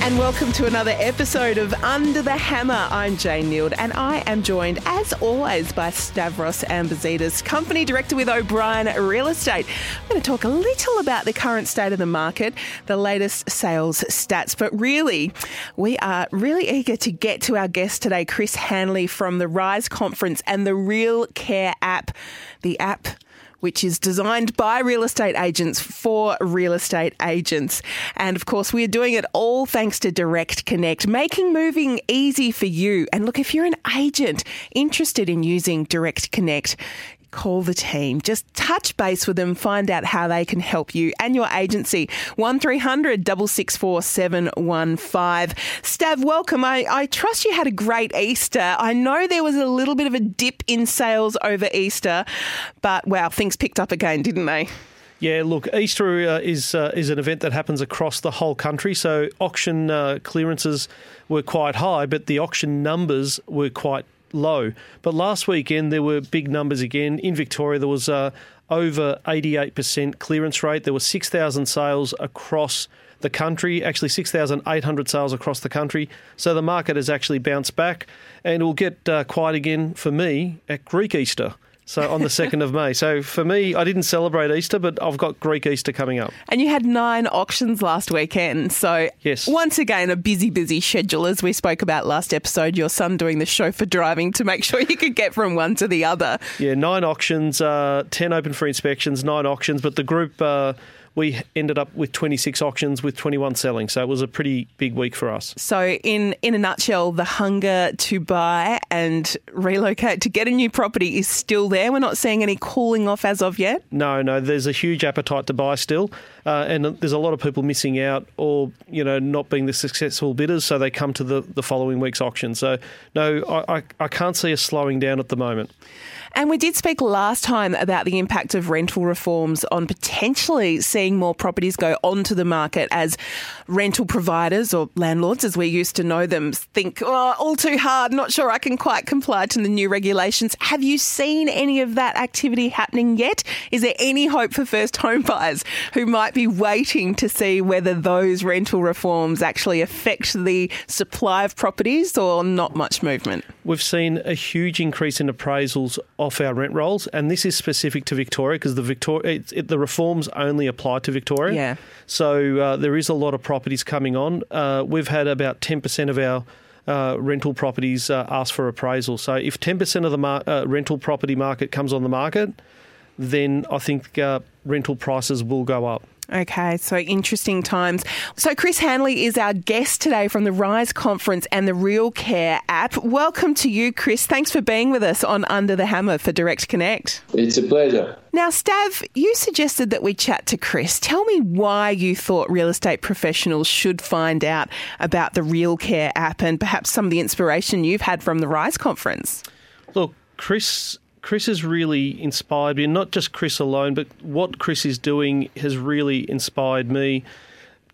And welcome to another episode of Under the Hammer. I'm Jane Neild, and I am joined, as always, by Stavros Ambazitis, Company Director with O'Brien Real Estate. I'm going to talk a little about the current state of the market, the latest sales stats, but really, we are really eager to get to our guest today, Chris Hanley from the Rise Conference and the Real Care app. The app which is designed by real estate agents for real estate agents. And of course, we are doing it all thanks to Direct Connect, making moving easy for you. And look, if you're an agent interested in using Direct Connect, call the team. Just touch base with them, find out how they can help you and your agency. 1300 664 715. Stav, welcome. I, I trust you had a great Easter. I know there was a little bit of a dip in sales over Easter, but wow, things picked up again, didn't they? Yeah, look, Easter uh, is uh, is an event that happens across the whole country. So auction uh, clearances were quite high, but the auction numbers were quite low. But last weekend there were big numbers again in Victoria. There was uh, over 88% clearance rate. There were 6,000 sales across the country, actually 6,800 sales across the country. So the market has actually bounced back and it will get uh, quiet again for me at Greek Easter. So on the 2nd of May. So for me, I didn't celebrate Easter, but I've got Greek Easter coming up. And you had nine auctions last weekend. So yes. once again, a busy, busy schedule. As we spoke about last episode, your son doing the chauffeur driving to make sure you could get from one to the other. Yeah, nine auctions, uh, 10 open for inspections, nine auctions, but the group. Uh, we ended up with 26 auctions with 21 selling. So it was a pretty big week for us. So in in a nutshell, the hunger to buy and relocate to get a new property is still there. We're not seeing any cooling off as of yet. No, no, there's a huge appetite to buy still. Uh, and there's a lot of people missing out or you know not being the successful bidders, so they come to the, the following week's auction. So no, I, I, I can't see us slowing down at the moment. And we did speak last time about the impact of rental reforms on potentially seeing more properties go onto the market as rental providers or landlords, as we used to know them, think, oh, all too hard, not sure I can quite comply to the new regulations. Have you seen any of that activity happening yet? Is there any hope for first home buyers who might be waiting to see whether those rental reforms actually affect the supply of properties or not much movement? We've seen a huge increase in appraisals off our rent rolls, and this is specific to Victoria because the Victoria it, it, the reforms only apply to Victoria. Yeah. So uh, there is a lot of properties coming on. Uh, we've had about ten percent of our uh, rental properties uh, ask for appraisal. So if ten percent of the mar- uh, rental property market comes on the market, then I think uh, rental prices will go up. Okay, so interesting times. So, Chris Hanley is our guest today from the Rise Conference and the Real Care app. Welcome to you, Chris. Thanks for being with us on Under the Hammer for Direct Connect. It's a pleasure. Now, Stav, you suggested that we chat to Chris. Tell me why you thought real estate professionals should find out about the Real Care app and perhaps some of the inspiration you've had from the Rise Conference. Look, Chris Chris has really inspired me, and not just Chris alone, but what Chris is doing has really inspired me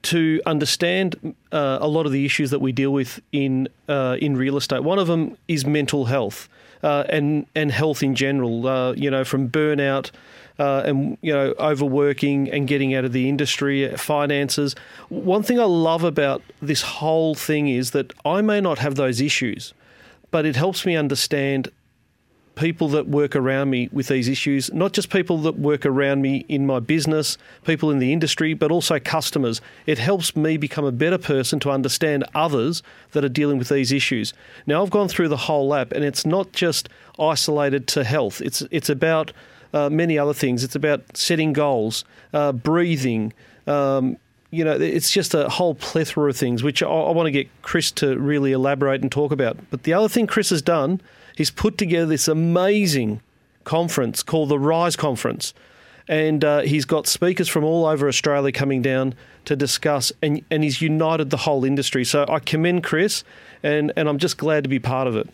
to understand uh, a lot of the issues that we deal with in uh, in real estate. One of them is mental health uh, and and health in general. Uh, you know, from burnout. Uh, and you know, overworking and getting out of the industry, finances. One thing I love about this whole thing is that I may not have those issues, but it helps me understand people that work around me with these issues, not just people that work around me in my business, people in the industry, but also customers. It helps me become a better person to understand others that are dealing with these issues. Now, I've gone through the whole app, and it's not just isolated to health. It's it's about uh, many other things. It's about setting goals, uh, breathing. Um, you know, it's just a whole plethora of things, which I, I want to get Chris to really elaborate and talk about. But the other thing Chris has done he's put together this amazing conference called the Rise Conference. and uh, he's got speakers from all over Australia coming down to discuss, and, and he's united the whole industry. So I commend Chris, and, and I'm just glad to be part of it.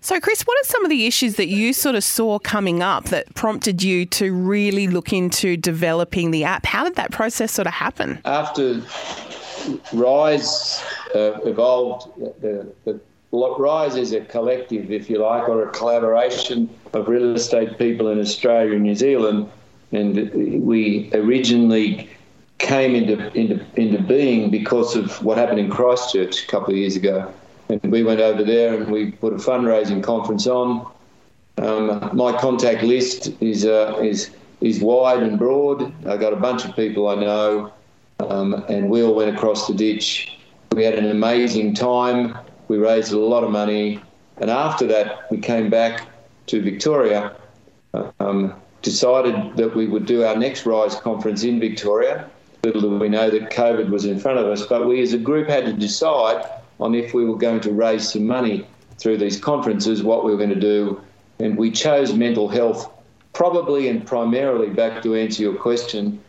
So, Chris, what are some of the issues that you sort of saw coming up that prompted you to really look into developing the app? How did that process sort of happen? After Rise uh, evolved, the, the Rise is a collective, if you like, or a collaboration of real estate people in Australia and New Zealand. And we originally came into, into, into being because of what happened in Christchurch a couple of years ago. And we went over there and we put a fundraising conference on. Um, my contact list is, uh, is, is wide and broad. I got a bunch of people I know, um, and we all went across the ditch. We had an amazing time. We raised a lot of money. And after that, we came back to Victoria, um, decided that we would do our next RISE conference in Victoria. Little did we know that COVID was in front of us, but we as a group had to decide on if we were going to raise some money through these conferences, what we were going to do. And we chose mental health, probably and primarily, back to answer your question,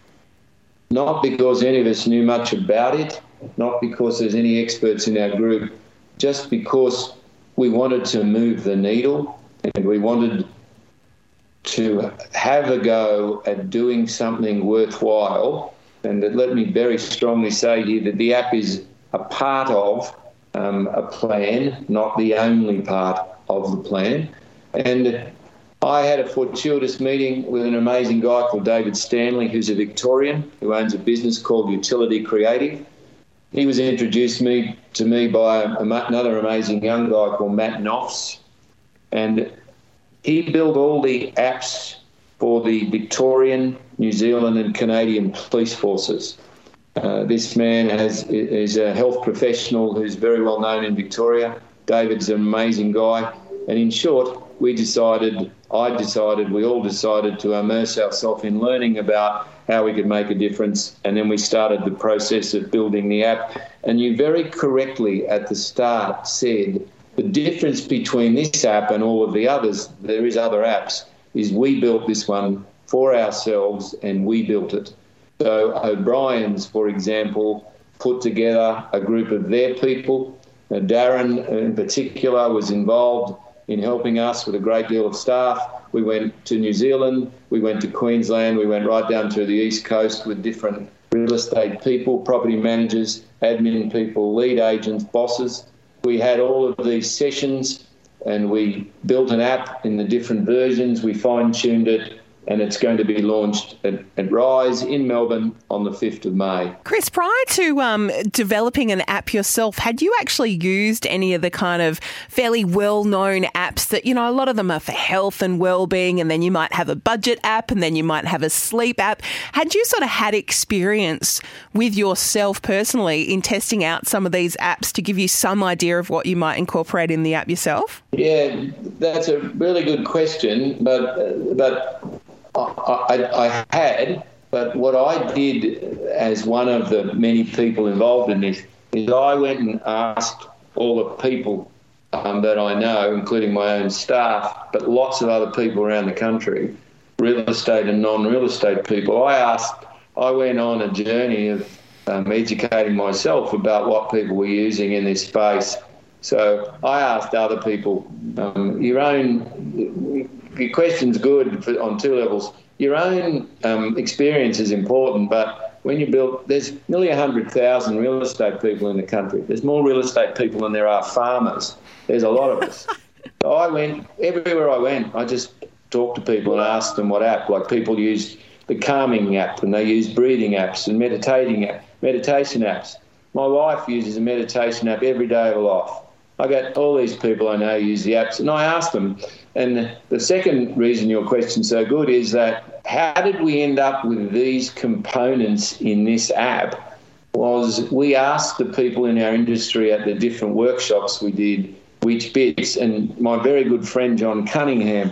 not because any of us knew much about it, not because there's any experts in our group, just because we wanted to move the needle and we wanted to have a go at doing something worthwhile. And let me very strongly say here that the app is a part of um, a plan, not the only part of the plan. And I had a fortuitous meeting with an amazing guy called David Stanley, who's a Victorian who owns a business called Utility Creative. He was introduced me to me by another amazing young guy called Matt Knopfs, and he built all the apps for the Victorian, New Zealand, and Canadian police forces. Uh, this man has, is a health professional who's very well known in Victoria. David's an amazing guy. And in short, we decided, I decided, we all decided to immerse ourselves in learning about how we could make a difference. And then we started the process of building the app. And you very correctly at the start said the difference between this app and all of the others, there is other apps, is we built this one for ourselves and we built it. So O'Brien's, for example, put together a group of their people. Uh, Darren, in particular, was involved in helping us with a great deal of staff. We went to New Zealand, we went to Queensland, we went right down to the East Coast with different real estate people, property managers, admin people, lead agents, bosses. We had all of these sessions and we built an app in the different versions. We fine tuned it and it's going to be launched at, at, Rise in Melbourne on the 5th of May. Chris, prior to um, developing an app yourself, had you actually used any of the kind of fairly well known apps that, you know, a lot of them are for health and well being, and then you might have a budget app and then you might have a sleep app? Had you sort of had experience with yourself personally in testing out some of these apps to give you some idea of what you might incorporate in the app yourself? Yeah, that's a really good question, but, uh, but I, I, had, but what I did as one of the many people involved in this is I went and asked all the people um, that I know, including my own staff, but lots of other people around the country, real estate and non-real estate people. I asked, I went on a journey of um, educating myself about what people were using in this space. So I asked other people, um, your own your question's good for, on two levels. Your own um, experience is important, but when you build, there's nearly 100,000 real estate people in the country. There's more real estate people than there are farmers. There's a lot of us. so I went, everywhere I went, I just talked to people and asked them what app. Like people use the calming app and they use breathing apps and meditating app, meditation apps. My wife uses a meditation app every day of her life. I got all these people I know use the apps, and I asked them. And the second reason your question's so good is that how did we end up with these components in this app? Was we asked the people in our industry at the different workshops we did which bits, and my very good friend John Cunningham,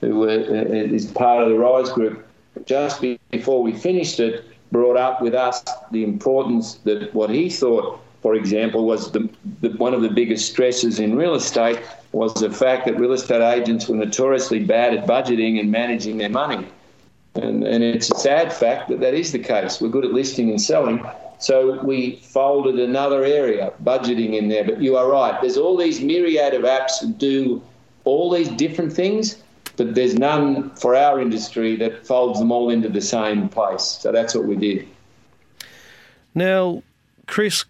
who uh, part of the Rise Group, just before we finished it, brought up with us the importance that what he thought for example, was the, the, one of the biggest stresses in real estate was the fact that real estate agents were notoriously bad at budgeting and managing their money. And, and it's a sad fact that that is the case. We're good at listing and selling. So we folded another area, budgeting in there. But you are right. There's all these myriad of apps that do all these different things, but there's none for our industry that folds them all into the same place. So that's what we did. Now, Chris,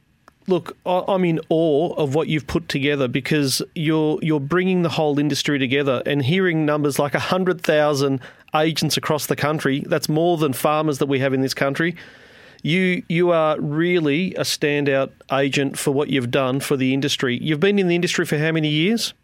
look, I'm in awe of what you've put together because you're you're bringing the whole industry together and hearing numbers like hundred thousand agents across the country. That's more than farmers that we have in this country. You you are really a standout agent for what you've done for the industry. You've been in the industry for how many years?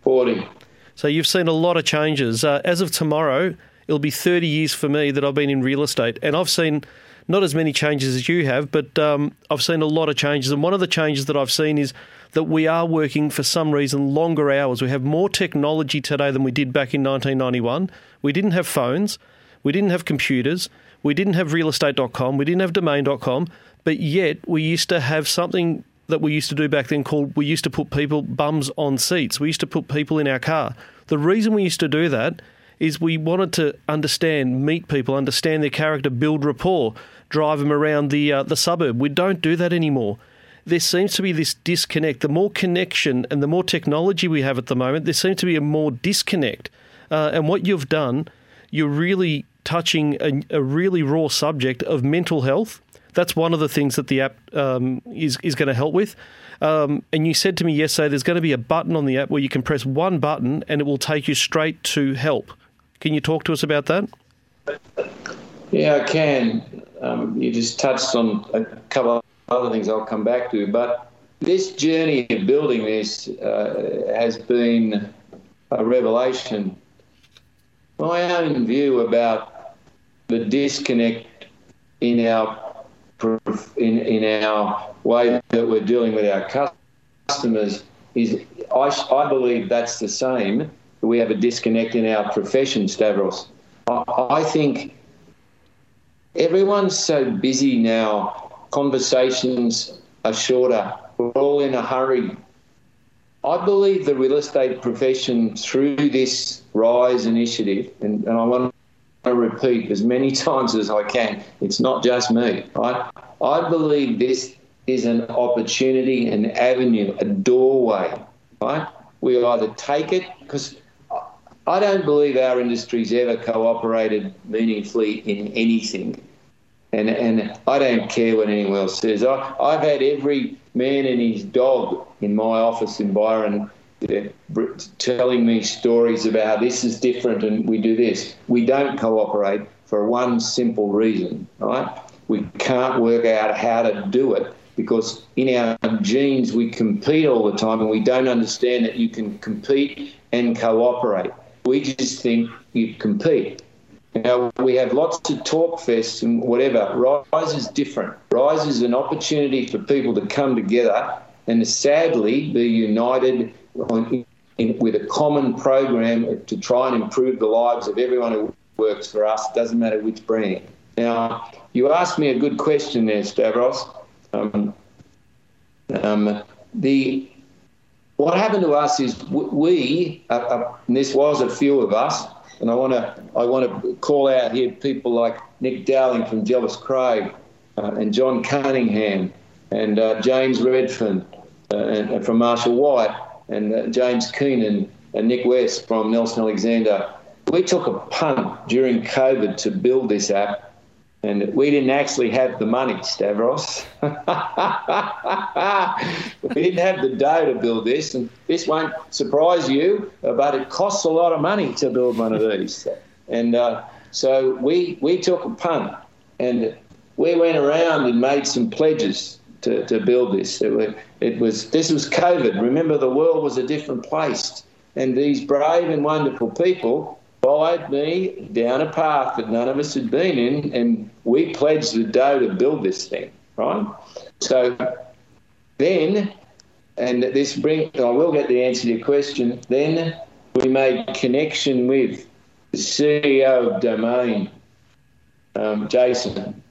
Forty. So you've seen a lot of changes. Uh, as of tomorrow, it'll be 30 years for me that I've been in real estate, and I've seen not as many changes as you have, but um, I've seen a lot of changes. And one of the changes that I've seen is that we are working for some reason longer hours. We have more technology today than we did back in 1991. We didn't have phones, we didn't have computers, we didn't have realestate.com, we didn't have domain.com, but yet we used to have something that we used to do back then called we used to put people bums on seats. We used to put people in our car. The reason we used to do that is we wanted to understand, meet people, understand their character, build rapport, drive them around the uh, the suburb. We don't do that anymore. There seems to be this disconnect. The more connection and the more technology we have at the moment, there seems to be a more disconnect. Uh, and what you've done, you're really touching a, a, really raw subject of mental health. That's one of the things that the app um, is is going to help with. Um, and you said to me yesterday, there's going to be a button on the app where you can press one button and it will take you straight to help. Can you talk to us about that? Yeah, I can. Um, you just touched on a couple of other things I'll come back to, but this journey of building this uh, has been a revelation. My own view about the disconnect in our in, in our way that we're dealing with our customers is I, I believe that's the same we have a disconnect in our profession, Stavros. I think everyone's so busy now, conversations are shorter, we're all in a hurry. I believe the real estate profession, through this RISE initiative, and, and I want to repeat as many times as I can, it's not just me, right? I believe this is an opportunity, an avenue, a doorway, right? We either take it, because I don't believe our industry's ever cooperated meaningfully in anything. And, and I don't care what anyone else says. I, I've had every man and his dog in my office in Byron uh, telling me stories about this is different and we do this. We don't cooperate for one simple reason, right? We can't work out how to do it because in our genes we compete all the time and we don't understand that you can compete and cooperate. We just think you compete. Now, we have lots of talk fests and whatever. Rise is different. Rise is an opportunity for people to come together and sadly be united on, in, with a common program to try and improve the lives of everyone who works for us. It doesn't matter which brand. Now, you asked me a good question there, Stavros. Um, um, the what happened to us is we, uh, uh, and this was a few of us, and I want to I want to call out here people like Nick Dowling from Jellis Craig, uh, and John Cunningham, and uh, James Redfern, uh, and, and, from Marshall White, and uh, James Keenan, and Nick West from Nelson Alexander. We took a punt during COVID to build this app and we didn't actually have the money, Stavros. we didn't have the dough to build this, and this won't surprise you, but it costs a lot of money to build one of these. And uh, so we we took a punt, and we went around and made some pledges to, to build this. It was, it was this was COVID. Remember, the world was a different place, and these brave and wonderful people followed me down a path that none of us had been in, and we pledged the dough to build this thing, right? So then, and this brings, I will get the answer to your question, then we made connection with the CEO of Domain, um, Jason.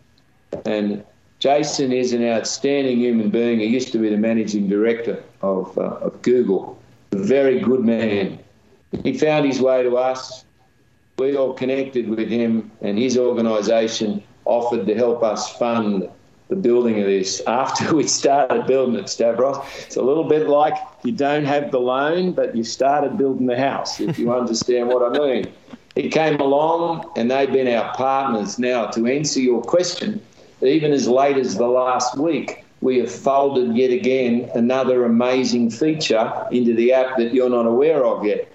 And Jason is an outstanding human being. He used to be the managing director of, uh, of Google, a very good man. He found his way to us we all connected with him, and his organisation offered to help us fund the building of this after we started building it, Stavros. It's a little bit like you don't have the loan, but you started building the house, if you understand what I mean. It came along, and they've been our partners now. To answer your question, even as late as the last week, we have folded yet again another amazing feature into the app that you're not aware of yet.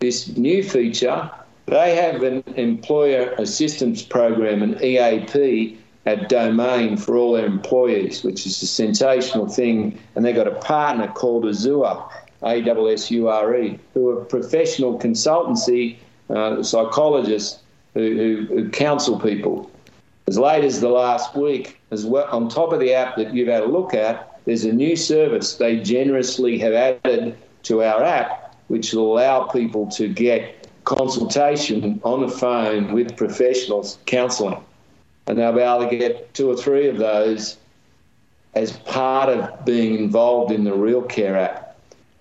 This new feature, they have an employer assistance program, an EAP, at Domain for all their employees, which is a sensational thing. And they've got a partner called Azure, A W S U R E, who are professional consultancy uh, psychologists who, who, who counsel people. As late as the last week, as well, on top of the app that you've had a look at, there's a new service they generously have added to our app, which will allow people to get consultation on the phone with professionals counselling and they'll be able to get two or three of those as part of being involved in the Real Care app.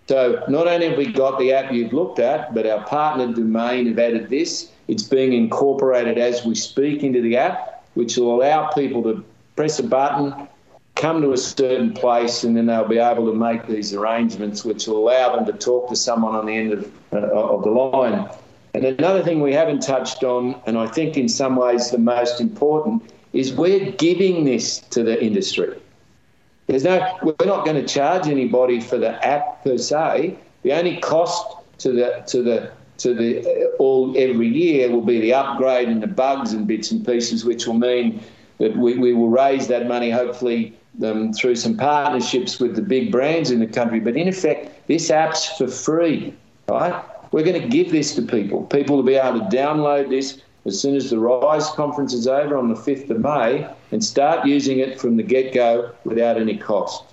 So not only have we got the app you've looked at, but our partner Domain have added this. It's being incorporated as we speak into the app, which will allow people to press a button, come to a certain place, and then they'll be able to make these arrangements, which will allow them to talk to someone on the end of, uh, of the line. And another thing we haven't touched on, and I think in some ways the most important, is we're giving this to the industry. There's no, we're not going to charge anybody for the app per se. The only cost to the to the to the uh, all every year will be the upgrade and the bugs and bits and pieces, which will mean that we, we will raise that money hopefully um, through some partnerships with the big brands in the country. But in effect, this app's for free, right? We're going to give this to people. People will be able to download this as soon as the RISE conference is over on the 5th of May and start using it from the get go without any cost.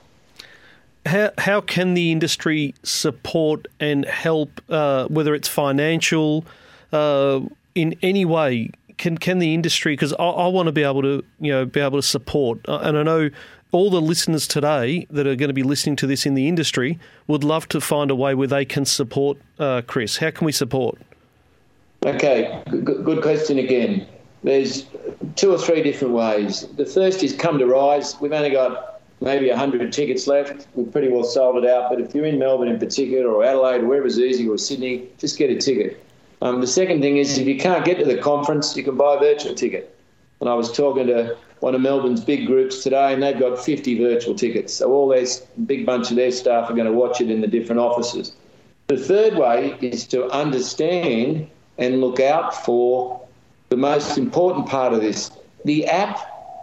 How, how can the industry support and help, uh, whether it's financial, uh, in any way? Can can the industry? Because I, I want to be able to you know be able to support, uh, and I know all the listeners today that are going to be listening to this in the industry would love to find a way where they can support uh, Chris. How can we support? Okay, good, good question again. There's two or three different ways. The first is come to Rise. We've only got maybe 100 tickets left. We've pretty well sold it out. But if you're in Melbourne in particular, or Adelaide, wherever's easy, or Sydney, just get a ticket. Um, the second thing is if you can't get to the conference, you can buy a virtual ticket. And I was talking to one of Melbourne's big groups today, and they've got 50 virtual tickets. So all their big bunch of their staff are going to watch it in the different offices. The third way is to understand and look out for the most important part of this. The app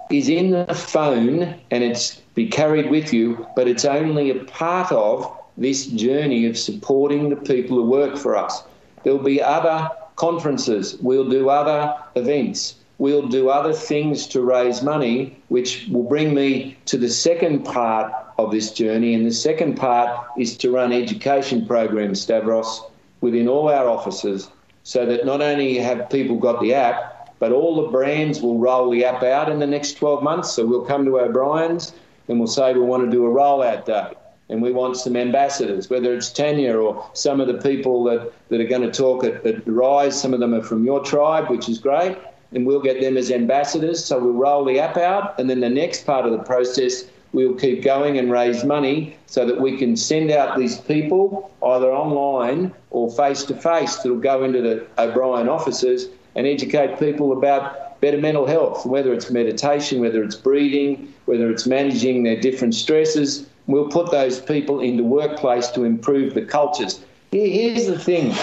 is in the phone and it's be carried with you, but it's only a part of this journey of supporting the people who work for us. There'll be other conferences, we'll do other events we'll do other things to raise money, which will bring me to the second part of this journey. And the second part is to run education programs, Stavros, within all our offices so that not only have people got the app, but all the brands will roll the app out in the next 12 months. So we'll come to O'Brien's and we'll say we want to do a rollout day and we want some ambassadors, whether it's Tanya or some of the people that, that are going to talk at, at Rise. Some of them are from your tribe, which is great and we'll get them as ambassadors. So we'll roll the app out, and then the next part of the process, we'll keep going and raise money so that we can send out these people either online or face to face that'll go into the O'Brien offices and educate people about better mental health, whether it's meditation, whether it's breathing, whether it's managing their different stresses. We'll put those people into workplace to improve the cultures. Here's the thing.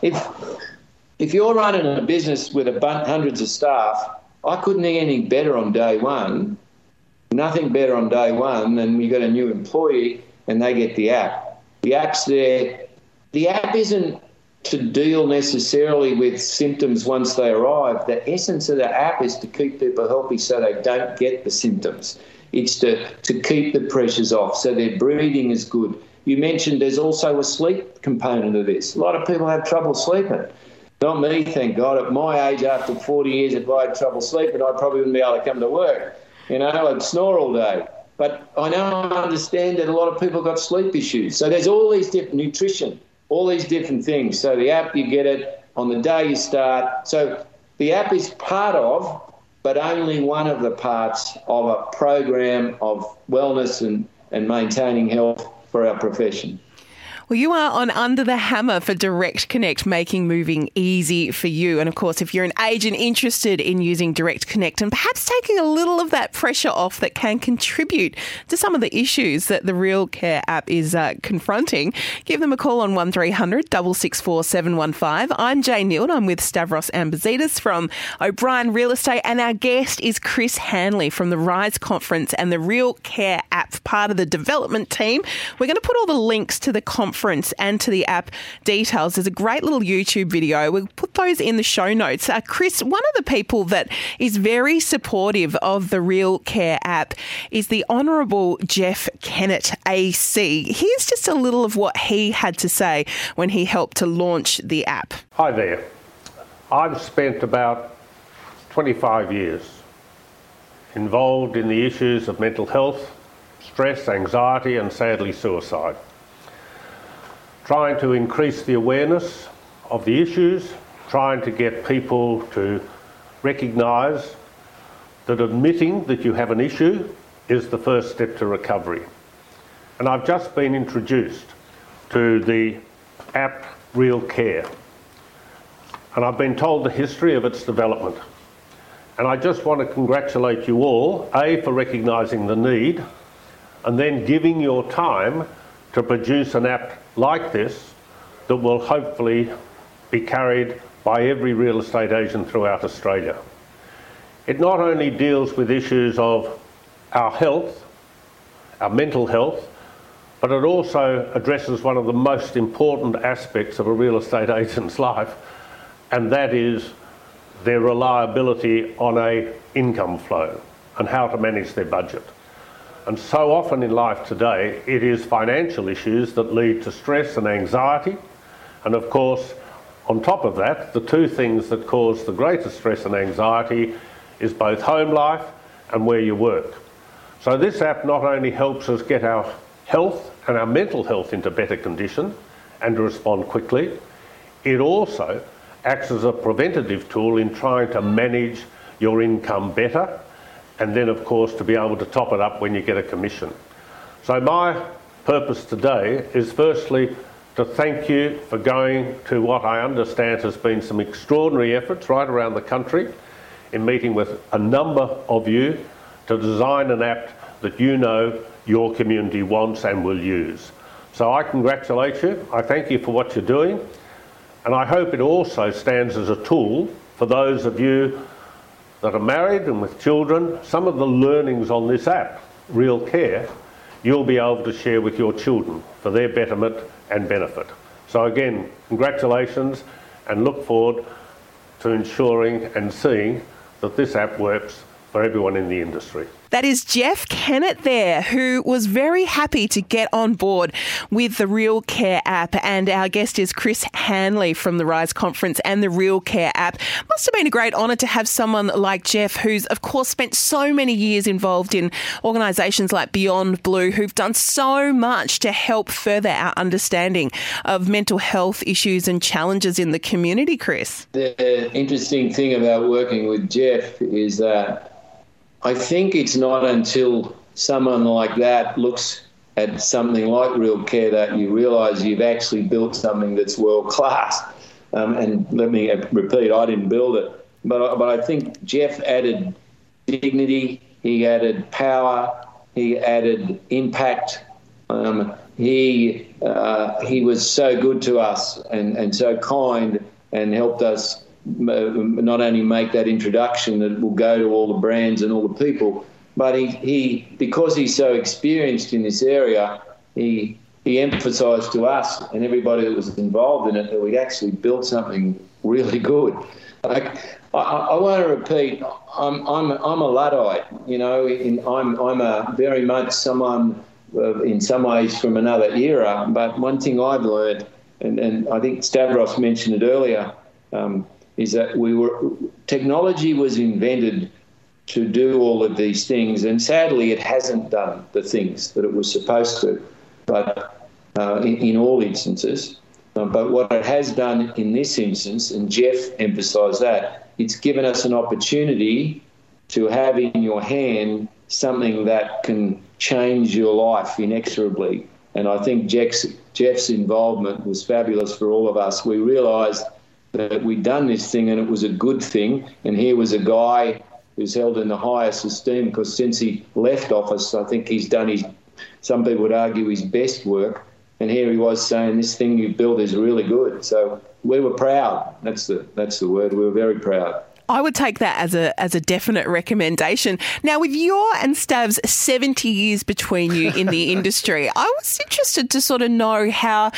If if you're running a business with a bunch, hundreds of staff, I couldn't think anything better on day one. Nothing better on day one than you got a new employee and they get the app. The app's there. The app isn't to deal necessarily with symptoms once they arrive. The essence of the app is to keep people healthy so they don't get the symptoms. It's to, to keep the pressures off so their breathing is good. You mentioned there's also a sleep component of this. A lot of people have trouble sleeping. Not me, thank God. At my age, after 40 years, if I had trouble sleeping, I probably wouldn't be able to come to work. You know, I'd snore all day. But I now understand that a lot of people got sleep issues. So there's all these different nutrition, all these different things. So the app, you get it. on the day you start. So the app is part of, but only one of the parts of a program of wellness and, and maintaining health for our profession. Well, you are on Under the Hammer for Direct Connect, making moving easy for you. And of course, if you're an agent interested in using Direct Connect and perhaps taking a little of that pressure off that can contribute to some of the issues that the Real Care app is uh, confronting, give them a call on 1300 664 715. I'm Jane Nield. I'm with Stavros Ambazitis from O'Brien Real Estate, and our guest is Chris Hanley from the Rise Conference and the Real Care app, part of the development team. We're going to put all the links to the conference conference and to the app details. There's a great little YouTube video. We'll put those in the show notes. Uh, Chris, one of the people that is very supportive of the Real Care app is the Honourable Jeff Kennett AC. Here's just a little of what he had to say when he helped to launch the app. Hi there. I've spent about 25 years involved in the issues of mental health, stress, anxiety, and sadly suicide trying to increase the awareness of the issues, trying to get people to recognise that admitting that you have an issue is the first step to recovery. And I've just been introduced to the app Real Care. And I've been told the history of its development. And I just want to congratulate you all, A, for recognising the need, and then giving your time to produce an app like this that will hopefully be carried by every real estate agent throughout Australia. It not only deals with issues of our health, our mental health, but it also addresses one of the most important aspects of a real estate agent's life, and that is their reliability on a income flow and how to manage their budget. And so often in life today, it is financial issues that lead to stress and anxiety. And of course, on top of that, the two things that cause the greatest stress and anxiety is both home life and where you work. So this app not only helps us get our health and our mental health into better condition and to respond quickly, it also acts as a preventative tool in trying to manage your income better and then of course to be able to top it up when you get a commission. So my purpose today is firstly to thank you for going to what I understand has been some extraordinary efforts right around the country in meeting with a number of you to design an app that you know your community wants and will use. So I congratulate you, I thank you for what you're doing, and I hope it also stands as a tool for those of you that are married and with children, some of the learnings on this app, Real Care, you'll be able to share with your children for their betterment and benefit. So again, congratulations and look forward to ensuring and seeing that this app works for everyone in the industry. That is Jeff Kennett there, who was very happy to get on board with the Real Care app. And our guest is Chris Hanley from the Rise Conference and the Real Care app. Must have been a great honour to have someone like Jeff, who's, of course, spent so many years involved in organisations like Beyond Blue, who've done so much to help further our understanding of mental health issues and challenges in the community, Chris. The interesting thing about working with Jeff is that I think it's not until someone like that looks at something like Real Care that you realise you've actually built something that's world class. Um, and let me repeat, I didn't build it, but but I think Jeff added dignity, he added power, he added impact. Um, he uh, he was so good to us and, and so kind and helped us not only make that introduction that will go to all the brands and all the people, but he, he because he's so experienced in this area, he he emphasised to us and everybody that was involved in it that we actually built something really good. Like, I, I want to repeat, I'm, I'm, I'm a Luddite, you know, in, I'm, I'm a very much someone uh, in some ways from another era, but one thing I've learned, and, and I think Stavros mentioned it earlier, um, is that we were technology was invented to do all of these things, and sadly, it hasn't done the things that it was supposed to. But uh, in, in, all instances, um, but what it has done in this instance, and Jeff emphasised that, it's given us an opportunity to have in your hand something that can change your life inexorably. And I think Jeff's, Jeff's involvement was fabulous for all of us. We realised that we'd done this thing and it was a good thing. And here was a guy who's held in the highest esteem because since he left office, I think he's done his, some people would argue, his best work. And here he was saying, "This thing you built is really good." So we were proud. That's the that's the word. We were very proud. I would take that as a as a definite recommendation. Now, with your and Stav's seventy years between you in the industry, I was interested to sort of know how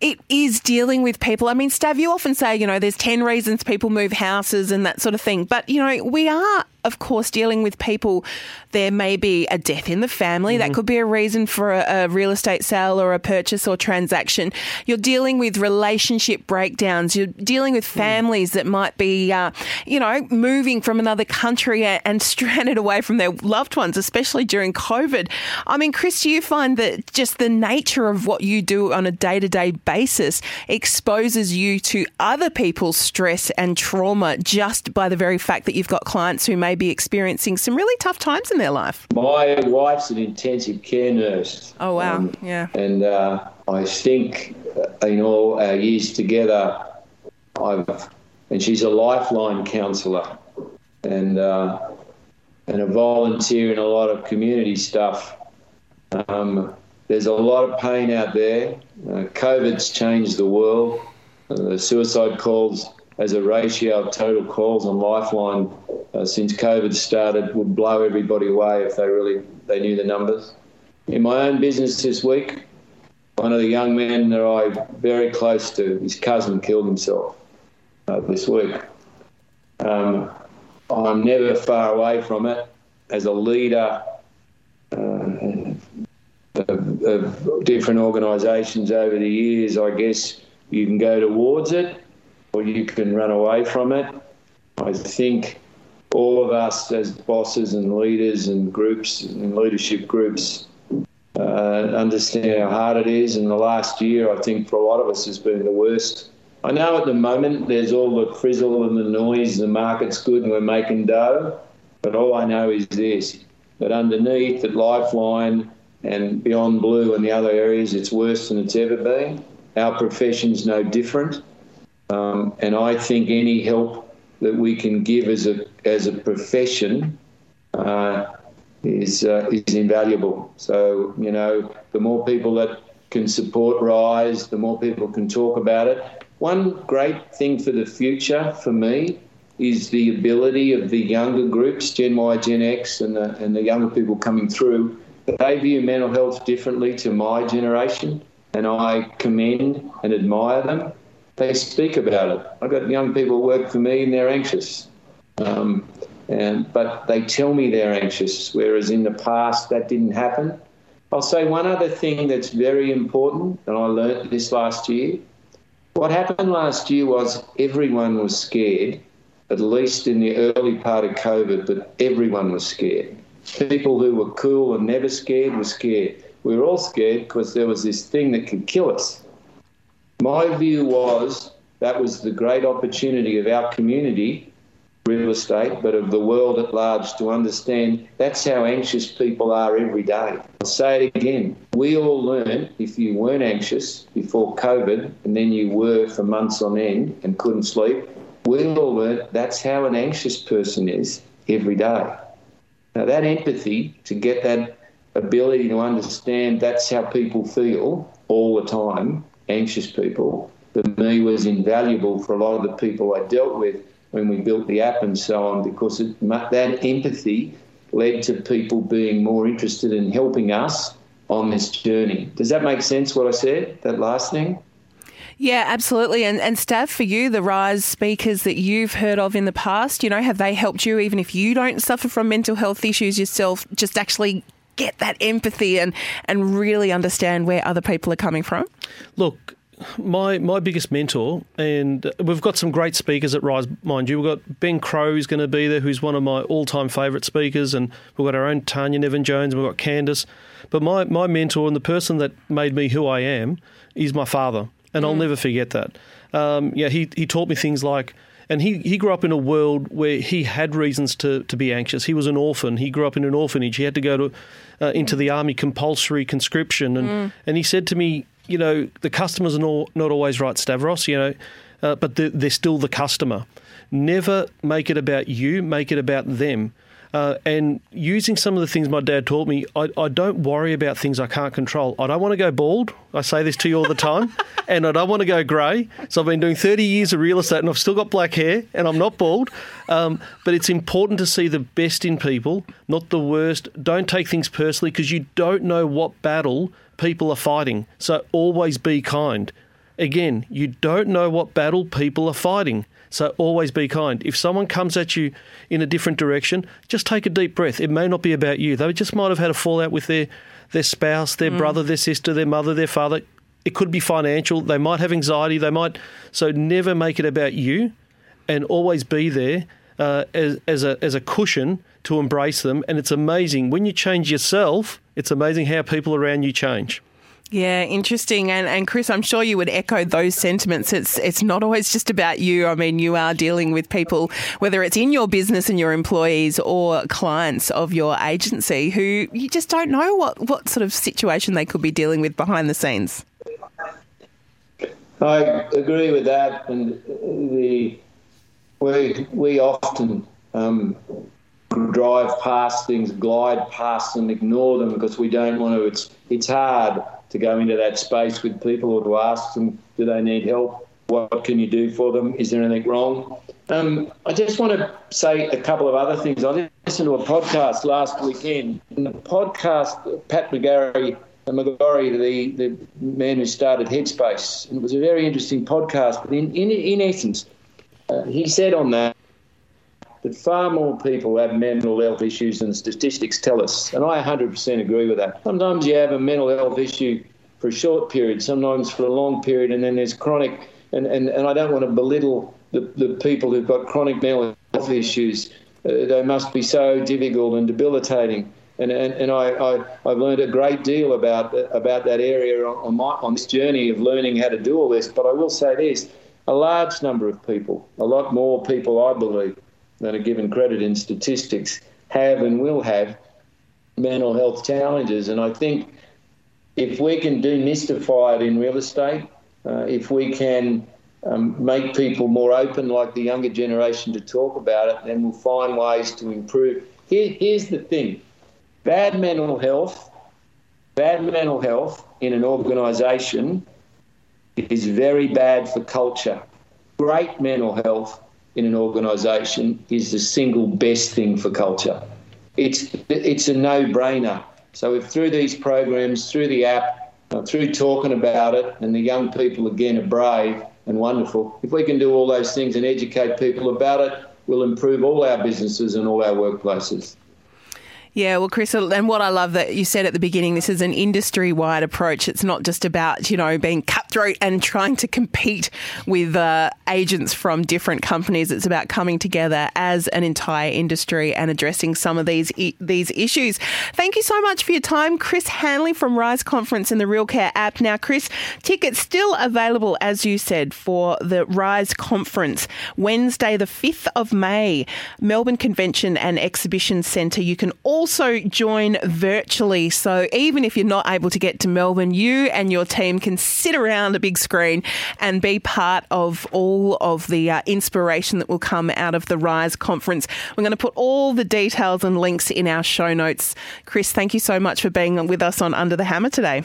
it is dealing with people. I mean, Stav, you often say, you know, there's ten reasons people move houses and that sort of thing, but you know, we are of course, dealing with people, there may be a death in the family. Mm-hmm. That could be a reason for a, a, real estate sale or a purchase or transaction. You're dealing with relationship breakdowns. You're dealing with mm. families mm. that might be, uh, you know, moving from another country and, and stranded away from their loved ones, especially during COVID. I mean, Chris, do you find that just the nature of what you do on a day to day basis exposes you to other people's stress and trauma just by the very fact that you've got clients who may be experiencing some really tough times in their life. My wife's an intensive care nurse. Oh, wow. Um, yeah. And uh, I think in all our years together, I've, and she's a lifeline counsellor and, uh, and a volunteer in a lot of community stuff. Um, there's a lot of pain out there. Uh, COVID's changed the world. Uh, the suicide calls as a ratio of total calls on Lifeline uh, since COVID started would blow everybody away if they really they knew the numbers. In my own business this week, one of the young men that I'm very close to, his cousin killed himself uh, this week. Um, I'm never far away from it. As a leader of, different organisations over the years, I guess you can go towards it or you can run away from it. I think all of us as bosses and leaders and groups and leadership groups uh, understand how hard it is. And the last year, I think for a lot of us, has been the worst. I know at the moment there's all the frizzle and the noise, the market's good and we're making dough. But all I know is this that underneath at Lifeline and Beyond Blue and the other areas, it's worse than it's ever been. Our profession's no different. Um, and I think any help that we can give as a as a profession uh, is uh, is invaluable. So you know, the more people that can support Rise, the more people can talk about it. One great thing for the future for me is the ability of the younger groups, Gen Y, Gen X, and the, and the younger people coming through. They view mental health differently to my generation, and I commend and admire them they speak about it. I've got young people work for me and they're anxious. Um, and, but they tell me they're anxious, whereas in the past that didn't happen. I'll say one other thing that's very important, and I learnt this last year. What happened last year was everyone was scared, at least in the early part of COVID, but everyone was scared. People who were cool and never scared were scared. We were all scared because there was this thing that could kill us. My view was that was the great opportunity of our community, real estate, but of the world at large to understand that's how anxious people are every day. I'll say it again. We all learned if you weren't anxious before COVID and then you were for months on end and couldn't sleep, we all learned that's how an anxious person is every day. Now, that empathy to get that ability to understand that's how people feel all the time anxious people, for me was invaluable for a lot of the people I dealt with when we built the app and so on, because it, that empathy led to people being more interested in helping us on this journey. Does that make sense, what I said, that last thing? Yeah, absolutely. And and Stav, for you, the Rise speakers that you've heard of in the past, you know, have they helped you even if you don't suffer from mental health issues yourself, just actually get that empathy and, and really understand where other people are coming from? Look, my my biggest mentor, and we've got some great speakers at Rise, mind you. We've got Ben Crowe who's going to be there, who's one of my all time favourite speakers, and we've got our own Tanya Nevin Jones, and we've got Candice. But my, my mentor and the person that made me who I am is my father. And I'll never forget that. Um, yeah, he he taught me things like. And he, he grew up in a world where he had reasons to, to be anxious. He was an orphan. He grew up in an orphanage. He had to go to uh, into the army compulsory conscription. And, and he said to me, you know, the customers are not, not always right, Stavros, you know, uh, but they're, they're still the customer. Never make it about you, make it about them. Uh, and using some of the things my dad taught me, I, I don't worry about things I can't control. I don't want to go bald. I say this to you all the time. and I don't want to go grey. So I've been doing 30 years of real estate and I've still got black hair and I'm not bald. Um, but it's important to see the best in people, not the worst. Don't take things personally because you don't know what battle people are fighting. So always be kind. Again, you don't know what battle people are fighting. So always be kind. If someone comes at you in a different direction, just take a deep breath. It may not be about you. They just might have had a fallout with their, their spouse, their brother, their sister, their mother, their father. It could be financial. They might have anxiety. They might. So never make it about you and always be there uh, as, as, a, as a cushion to embrace them. And it's amazing. When you change yourself, it's amazing how people around you change. Yeah, interesting. And and Chris, I'm sure you would echo those sentiments. It's it's not always just about you. I mean, you are dealing with people, whether it's in your business and your employees or clients of your agency, who you just don't know what what sort of situation they could be dealing with behind the scenes. I agree with that, and the we we often um, drive past things, glide past them, ignore them because we don't want to. It's it's hard to go into that space with people or to ask them, do they need help? What can you do for them? Is there anything wrong? Um, I just want to say a couple of other things. I listened to a podcast last weekend. In the podcast, Pat McGorry, McGorry, the, the man who started Headspace, and it was a very interesting podcast. But in, in, in essence, uh, he said on that that far more people have mental health issues than statistics tell us. And I 100% agree with that. Sometimes you have a mental health issue for a short period, sometimes for a long period, and then there's chronic. And, and, and I don't want to belittle the, the people who've got chronic mental health issues. Uh, they must be so difficult and debilitating. And, and, and I, I, I've learned a great deal about, about that area on, my, on this journey of learning how to do all this. But I will say this a large number of people, a lot more people, I believe, than are given credit in statistics have and will have mental health challenges. And I think if we can demystify it in real estate, uh, if we can um, make people more open, like the younger generation, to talk about it, then we'll find ways to improve. Here, here's the thing bad mental health, bad mental health in an organisation is very bad for culture. Great mental health in an organisation is the single best thing for culture. It's it's a no-brainer. So if through these programs, through the app, uh, through talking about it, and the young people again are brave and wonderful. If we can do all those things and educate people about it, we'll improve all our businesses and all our workplaces. Yeah, well, Chris, and what I love that you said at the beginning, this is an industry wide approach. It's not just about, you know, being cutthroat and trying to compete with uh, agents from different companies. It's about coming together as an entire industry and addressing some of these these issues. Thank you so much for your time, Chris Hanley from Rise Conference and the Real Care app. Now, Chris, tickets still available, as you said, for the Rise Conference, Wednesday, the 5th of May, Melbourne Convention and Exhibition Centre. You can all also join virtually. So even if you're not able to get to Melbourne, you and your team can sit around a big screen and be part of all of the uh, inspiration that will come out of the Rise conference. We're going to put all the details and links in our show notes. Chris, thank you so much for being with us on Under the Hammer today.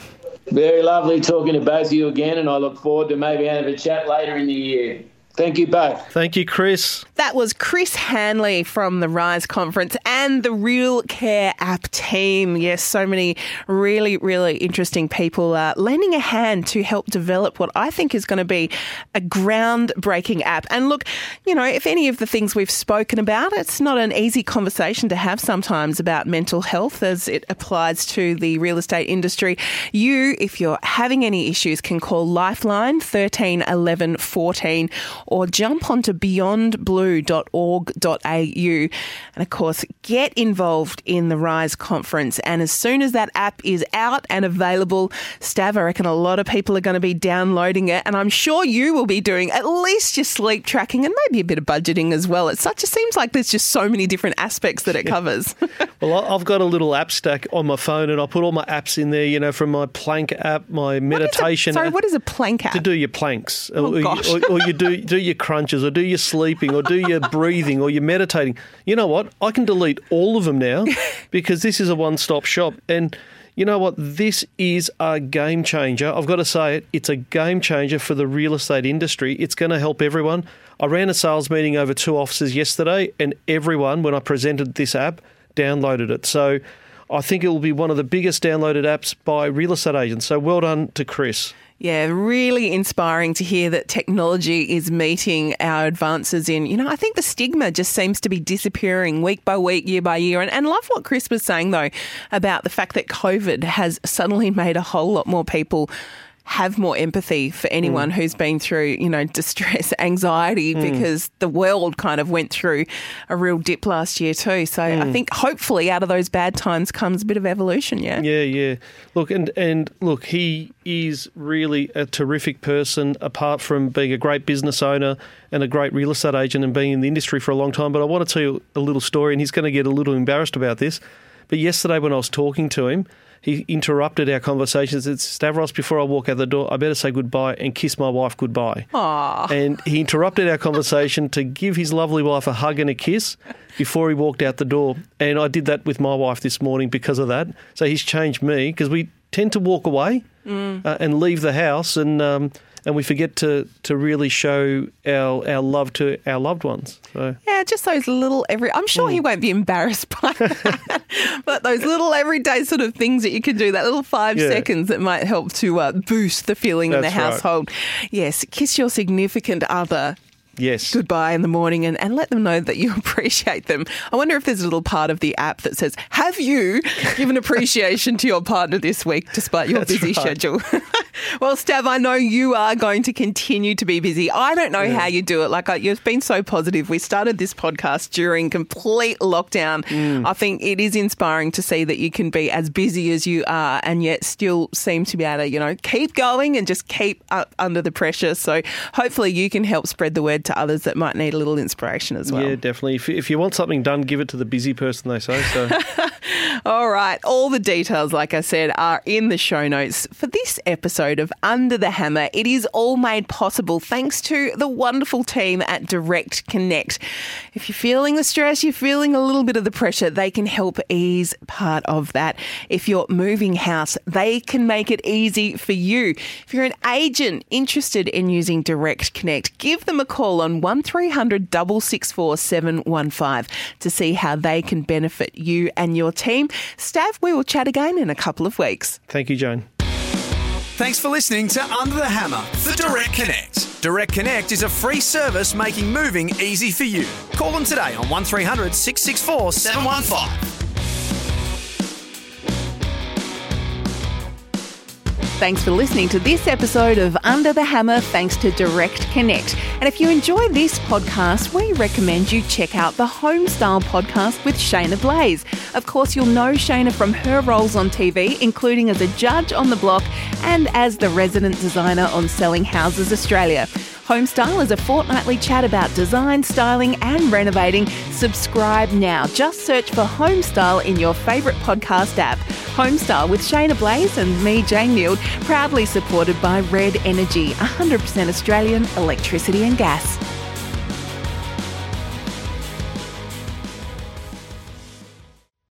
Very lovely talking to both of you again, and I look forward to maybe having a chat later in the year. Thank you both. Thank you, Chris. That was Chris Hanley from the Rise Conference and the Real Care app team. Yes, so many really, really interesting people uh, lending a hand to help develop what I think is going to be a groundbreaking app. And look, you know, if any of the things we've spoken about, it's not an easy conversation to have sometimes about mental health as it applies to the real estate industry. You, if you're having any issues, can call Lifeline 13 11 14 or jump onto beyondblue.org.au. And of course, get involved in the RISE conference. And as soon as that app is out and available, Stav, I reckon a lot of people are going to be downloading it. And I'm sure you will be doing at least your sleep tracking and maybe a bit of budgeting as well. It such it seems like there's just so many different aspects that it covers. well, I've got a little app stack on my phone and I put all my apps in there, you know, from my plank app, my meditation. A, sorry, what is a plank app? To do your planks. Oh, or, gosh. or, or you do, do your crunches or do your sleeping or do your breathing or your meditating. You know what? I can delete all of them now because this is a one stop shop. And you know what? This is a game changer. I've got to say it. It's a game changer for the real estate industry. It's going to help everyone. I ran a sales meeting over two offices yesterday, and everyone, when I presented this app, downloaded it. So I think it will be one of the biggest downloaded apps by real estate agents. So well done to Chris. Yeah, really inspiring to hear that technology is meeting our advances in, you know, I think the stigma just seems to be disappearing week by week, year by year. And, and love what Chris was saying, though, about the fact that COVID has suddenly made a whole lot more people have more empathy for anyone mm. who's been through, you know, distress, anxiety, mm. because the world kind of went through a real dip last year too. So mm. I think hopefully out of those bad times comes a bit of evolution. Yeah. Yeah, yeah. Look, and and look, he is really a terrific person. Apart from being a great business owner and a great real estate agent and being in the industry for a long time, but I want to tell you a little story, and he's going to get a little embarrassed about this. But yesterday when I was talking to him he interrupted our conversations. It's Stavros, before I walk out the door, I better say goodbye and kiss my wife goodbye. Aww. And he interrupted our conversation to give his lovely wife a hug and a kiss before he walked out the door. And I did that with my wife this morning because of that. So he's changed me because we tend to walk away mm. uh, and leave the house and. Um, and we forget to to really show our our love to our loved ones. So. Yeah, just those little every. I'm sure mm. he won't be embarrassed by that, but those little everyday sort of things that you can do, that little five yeah. seconds that might help to uh, boost the feeling That's in the household. Right. Yes, kiss your significant other yes. goodbye in the morning and, and let them know that you appreciate them. I wonder if there's a little part of the app that says, Have you given appreciation to your partner this week despite your That's busy right. schedule? well, Stav, I know you are going to continue to be busy. I don't know yeah. how you do it. Like, you've been so positive. We started this podcast during complete lockdown. Mm. I think it is inspiring to see that you can be as busy as you are and yet still seem to be able to, you know, keep going and just keep up under the pressure. So hopefully you can help spread the word to others that might need a little inspiration as well. Yeah, definitely. If, if you want something done, give it to the busy person, they say. So. All right. All the details, like I said, are in the show notes for this episode of Under the Hammer. It is all made possible thanks to the wonderful team at Direct Connect. If you're feeling the stress, you're feeling a little bit of the pressure, they can help ease part of that. If you're moving house, they can make it easy for you. If you're an agent interested in using Direct Connect, give them a call on 1300 664 715 to see how they can benefit you and your team. Stav, we will chat again in a couple of weeks. Thank you, Joan. Thanks for listening to Under the Hammer for Direct Connect. Direct Connect is a free service making moving easy for you. Call them today on 1300 664 715. Thanks for listening to this episode of Under the Hammer thanks to Direct Connect. And if you enjoy this podcast, we recommend you check out the Homestyle podcast with Shaynna Blaze. Of course, you'll know Shaynna from her roles on TV, including as a judge on The Block and as the resident designer on Selling Houses Australia. Homestyle is a fortnightly chat about design, styling, and renovating. Subscribe now. Just search for Homestyle in your favourite podcast app. Homestyle with Shaynna Blaze and me, Jane Neild, proudly supported by Red Energy, 100% Australian electricity and gas.